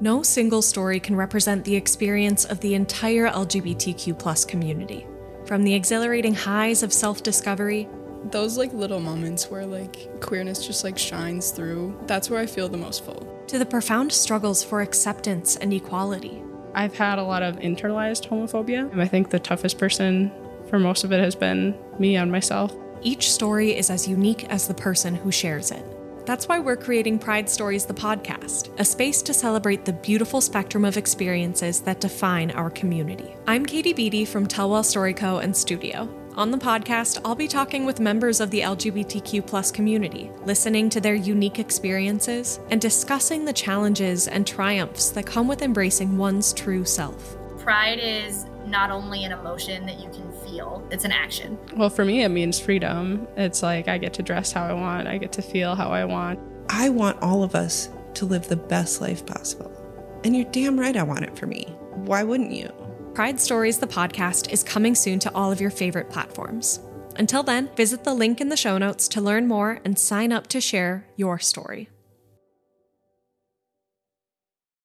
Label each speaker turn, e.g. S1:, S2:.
S1: No single story can represent the experience of the entire LGBTQ community. From the exhilarating highs of self discovery,
S2: those like little moments where like queerness just like shines through, that's where I feel the most full.
S1: To the profound struggles for acceptance and equality.
S3: I've had a lot of internalized homophobia. And I think the toughest person for most of it has been me and myself.
S1: Each story is as unique as the person who shares it. That's why we're creating Pride Stories, the podcast, a space to celebrate the beautiful spectrum of experiences that define our community. I'm Katie Beedy from Tellwell Story Co. and Studio. On the podcast, I'll be talking with members of the LGBTQ community, listening to their unique experiences, and discussing the challenges and triumphs that come with embracing one's true self.
S4: Pride is not only an emotion that you can feel, it's an action.
S3: Well, for me, it means freedom. It's like I get to dress how I want, I get to feel how I want.
S5: I want all of us to live the best life possible. And you're damn right I want it for me. Why wouldn't you?
S1: Pride Stories, the podcast, is coming soon to all of your favorite platforms. Until then, visit the link in the show notes to learn more and sign up to share your story.